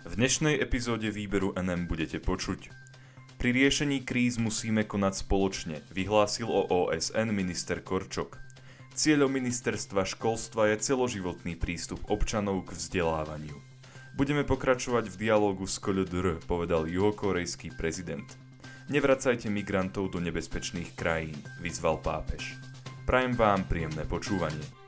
V dnešnej epizóde výberu NM budete počuť. Pri riešení kríz musíme konať spoločne, vyhlásil o OSN minister Korčok. Cieľom ministerstva školstva je celoživotný prístup občanov k vzdelávaniu. Budeme pokračovať v dialógu s KLDR, povedal juhokorejský prezident. Nevracajte migrantov do nebezpečných krajín, vyzval pápež. Prajem vám príjemné počúvanie.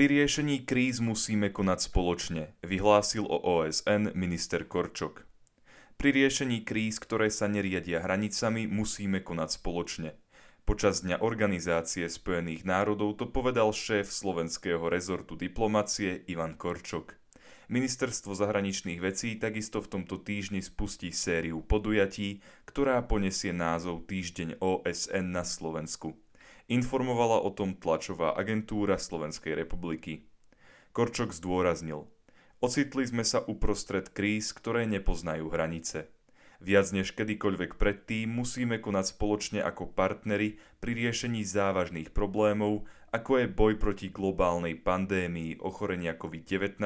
Pri riešení kríz musíme konať spoločne, vyhlásil o OSN minister Korčok. Pri riešení kríz, ktoré sa neriadia hranicami, musíme konať spoločne. Počas dňa Organizácie spojených národov to povedal šéf slovenského rezortu diplomacie Ivan Korčok. Ministerstvo zahraničných vecí takisto v tomto týždni spustí sériu podujatí, ktorá ponesie názov Týždeň OSN na Slovensku. Informovala o tom tlačová agentúra Slovenskej republiky. Korčok zdôraznil. Ocitli sme sa uprostred kríz, ktoré nepoznajú hranice. Viac než kedykoľvek predtým musíme konať spoločne ako partneri pri riešení závažných problémov, ako je boj proti globálnej pandémii ochorenia COVID-19,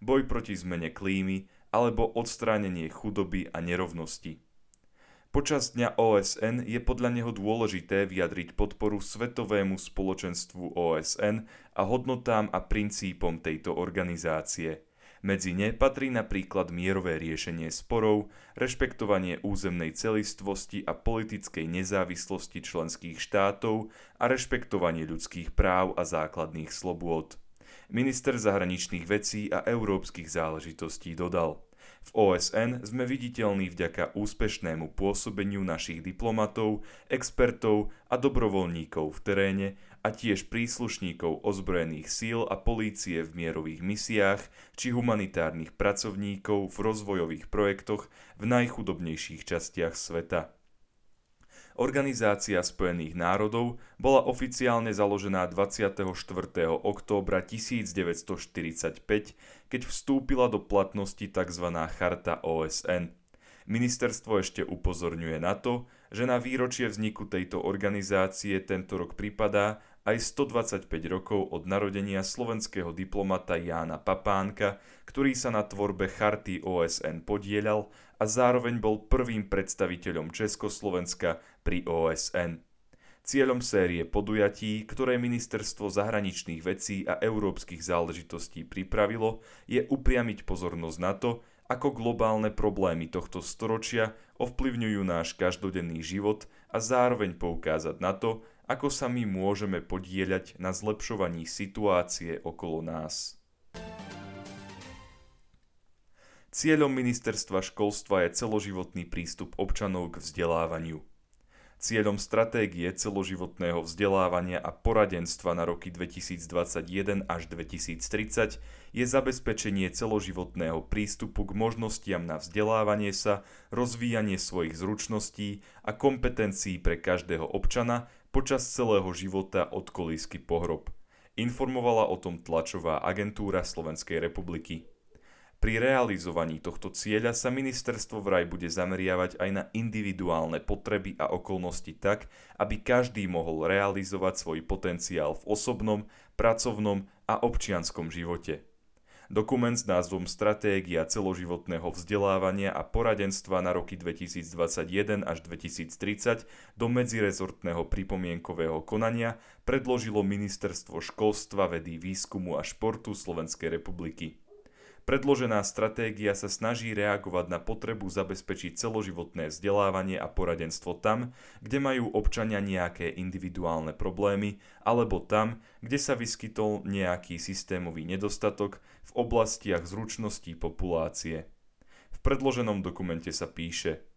boj proti zmene klímy alebo odstránenie chudoby a nerovnosti. Počas dňa OSN je podľa neho dôležité vyjadriť podporu svetovému spoločenstvu OSN a hodnotám a princípom tejto organizácie. Medzi ne patrí napríklad mierové riešenie sporov, rešpektovanie územnej celistvosti a politickej nezávislosti členských štátov a rešpektovanie ľudských práv a základných slobôd. Minister zahraničných vecí a európskych záležitostí dodal – v OSN sme viditeľní vďaka úspešnému pôsobeniu našich diplomatov, expertov a dobrovoľníkov v teréne a tiež príslušníkov ozbrojených síl a polície v mierových misiách či humanitárnych pracovníkov v rozvojových projektoch v najchudobnejších častiach sveta. Organizácia Spojených národov bola oficiálne založená 24. októbra 1945, keď vstúpila do platnosti tzv. Charta OSN. Ministerstvo ešte upozorňuje na to, že na výročie vzniku tejto organizácie tento rok pripadá aj 125 rokov od narodenia slovenského diplomata Jána Papánka, ktorý sa na tvorbe charty OSN podielal a zároveň bol prvým predstaviteľom Československa pri OSN. Cieľom série podujatí, ktoré Ministerstvo zahraničných vecí a európskych záležitostí pripravilo, je upriamiť pozornosť na to, ako globálne problémy tohto storočia ovplyvňujú náš každodenný život a zároveň poukázať na to, ako sa my môžeme podieľať na zlepšovaní situácie okolo nás. Cieľom ministerstva školstva je celoživotný prístup občanov k vzdelávaniu. Cieľom stratégie celoživotného vzdelávania a poradenstva na roky 2021 až 2030 je zabezpečenie celoživotného prístupu k možnostiam na vzdelávanie sa, rozvíjanie svojich zručností a kompetencií pre každého občana počas celého života od kolísky pohrob. Informovala o tom tlačová agentúra Slovenskej republiky. Pri realizovaní tohto cieľa sa ministerstvo vraj bude zameriavať aj na individuálne potreby a okolnosti tak, aby každý mohol realizovať svoj potenciál v osobnom, pracovnom a občianskom živote. Dokument s názvom Stratégia celoživotného vzdelávania a poradenstva na roky 2021 až 2030 do medzirezortného pripomienkového konania predložilo Ministerstvo školstva, vedy, výskumu a športu Slovenskej republiky. Predložená stratégia sa snaží reagovať na potrebu zabezpečiť celoživotné vzdelávanie a poradenstvo tam, kde majú občania nejaké individuálne problémy, alebo tam, kde sa vyskytol nejaký systémový nedostatok v oblastiach zručností populácie. V predloženom dokumente sa píše –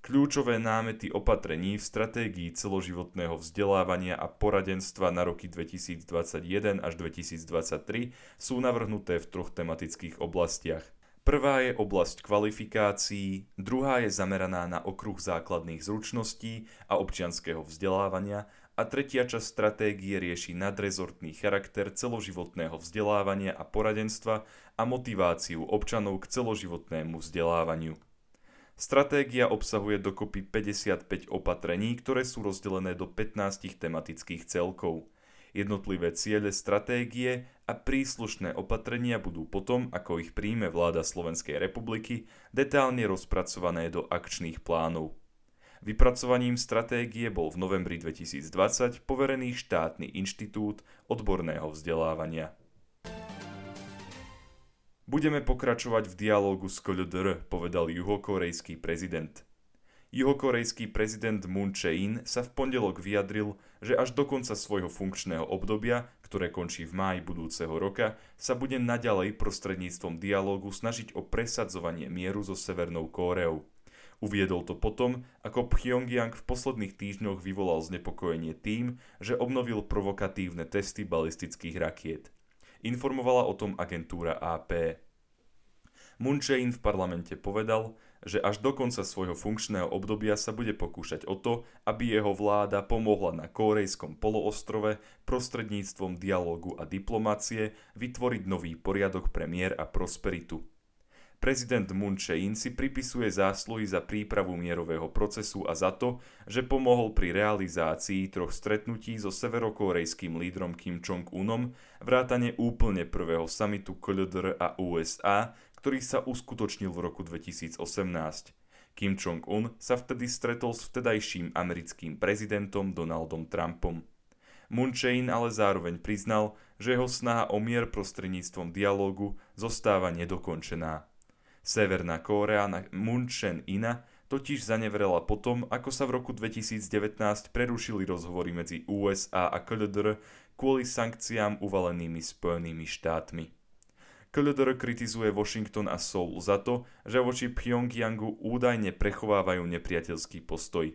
Kľúčové námety opatrení v stratégii celoživotného vzdelávania a poradenstva na roky 2021 až 2023 sú navrhnuté v troch tematických oblastiach. Prvá je oblasť kvalifikácií, druhá je zameraná na okruh základných zručností a občianského vzdelávania a tretia časť stratégie rieši nadrezortný charakter celoživotného vzdelávania a poradenstva a motiváciu občanov k celoživotnému vzdelávaniu. Stratégia obsahuje dokopy 55 opatrení, ktoré sú rozdelené do 15 tematických celkov. Jednotlivé ciele stratégie a príslušné opatrenia budú potom, ako ich príjme vláda Slovenskej republiky, detálne rozpracované do akčných plánov. Vypracovaním stratégie bol v novembri 2020 poverený štátny inštitút odborného vzdelávania. Budeme pokračovať v dialógu s KLDR, povedal juhokorejský prezident. Juhokorejský prezident Moon Jae-in sa v pondelok vyjadril, že až do konca svojho funkčného obdobia, ktoré končí v máji budúceho roka, sa bude naďalej prostredníctvom dialógu snažiť o presadzovanie mieru so Severnou Kóreou. Uviedol to potom, ako Pyongyang v posledných týždňoch vyvolal znepokojenie tým, že obnovil provokatívne testy balistických rakiet. Informovala o tom agentúra AP. Moon Jae-in v parlamente povedal, že až do konca svojho funkčného obdobia sa bude pokúšať o to, aby jeho vláda pomohla na Kórejskom poloostrove prostredníctvom dialógu a diplomácie vytvoriť nový poriadok pre mier a prosperitu. Prezident Moon Jae-in si pripisuje zásluhy za prípravu mierového procesu a za to, že pomohol pri realizácii troch stretnutí so severokorejským lídrom Kim Jong-unom vrátane úplne prvého samitu KLDR a USA, ktorý sa uskutočnil v roku 2018. Kim Jong-un sa vtedy stretol s vtedajším americkým prezidentom Donaldom Trumpom. Moon Jae-in ale zároveň priznal, že jeho snaha o mier prostredníctvom dialógu zostáva nedokončená. Severná Kórea na Moon Ina totiž zanevrela potom, ako sa v roku 2019 prerušili rozhovory medzi USA a KLDR kvôli sankciám uvalenými Spojenými štátmi. KLDR kritizuje Washington a Seoul za to, že voči Pyongyangu údajne prechovávajú nepriateľský postoj.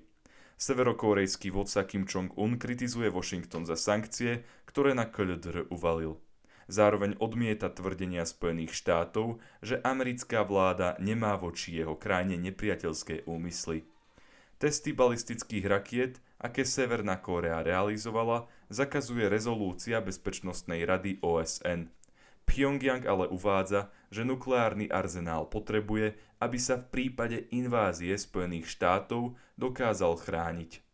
Severokórejský vodca Kim Jong-un kritizuje Washington za sankcie, ktoré na KLDR uvalil. Zároveň odmieta tvrdenia Spojených štátov, že americká vláda nemá voči jeho krajine nepriateľské úmysly. Testy balistických rakiet, aké Severná Kórea realizovala, zakazuje rezolúcia Bezpečnostnej rady OSN. Pyongyang ale uvádza, že nukleárny arzenál potrebuje, aby sa v prípade invázie Spojených štátov dokázal chrániť.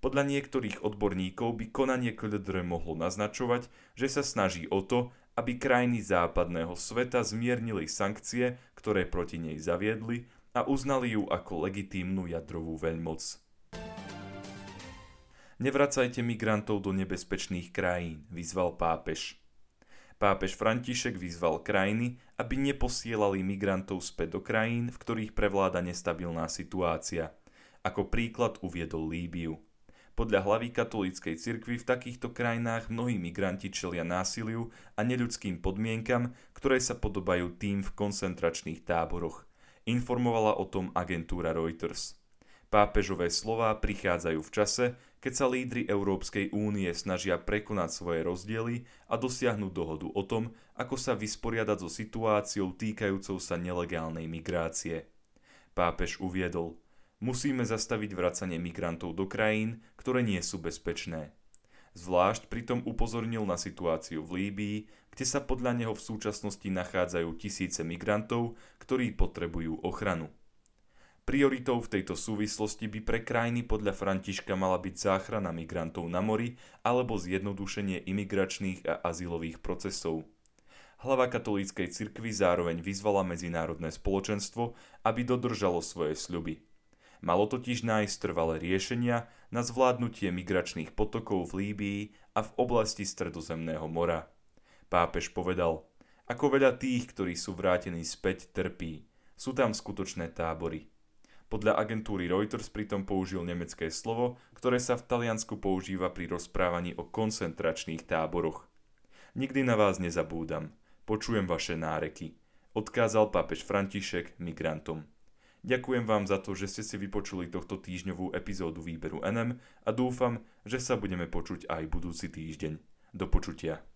Podľa niektorých odborníkov by konanie KLDR mohlo naznačovať, že sa snaží o to, aby krajiny západného sveta zmiernili sankcie, ktoré proti nej zaviedli a uznali ju ako legitímnu jadrovú veľmoc. Nevracajte migrantov do nebezpečných krajín, vyzval pápež. Pápež František vyzval krajiny, aby neposielali migrantov späť do krajín, v ktorých prevláda nestabilná situácia. Ako príklad uviedol Líbiu. Podľa hlavy katolíckej cirkvi v takýchto krajinách mnohí migranti čelia násiliu a neľudským podmienkam, ktoré sa podobajú tým v koncentračných táboroch. Informovala o tom agentúra Reuters. Pápežové slová prichádzajú v čase, keď sa lídry Európskej únie snažia prekonať svoje rozdiely a dosiahnuť dohodu o tom, ako sa vysporiadať so situáciou týkajúcou sa nelegálnej migrácie. Pápež uviedol – Musíme zastaviť vracanie migrantov do krajín, ktoré nie sú bezpečné. Zvlášť pritom upozornil na situáciu v Líbii, kde sa podľa neho v súčasnosti nachádzajú tisíce migrantov, ktorí potrebujú ochranu. Prioritou v tejto súvislosti by pre krajiny podľa Františka mala byť záchrana migrantov na mori alebo zjednodušenie imigračných a azylových procesov. Hlava katolíckej cirkvi zároveň vyzvala medzinárodné spoločenstvo, aby dodržalo svoje sľuby. Malo totiž nájsť trvalé riešenia na zvládnutie migračných potokov v Líbii a v oblasti Stredozemného mora. Pápež povedal, ako veľa tých, ktorí sú vrátení späť, trpí. Sú tam skutočné tábory. Podľa agentúry Reuters pritom použil nemecké slovo, ktoré sa v Taliansku používa pri rozprávaní o koncentračných táboroch. Nikdy na vás nezabúdam. Počujem vaše náreky. Odkázal pápež František migrantom. Ďakujem vám za to, že ste si vypočuli tohto týždňovú epizódu výberu NM a dúfam, že sa budeme počuť aj budúci týždeň. Do počutia.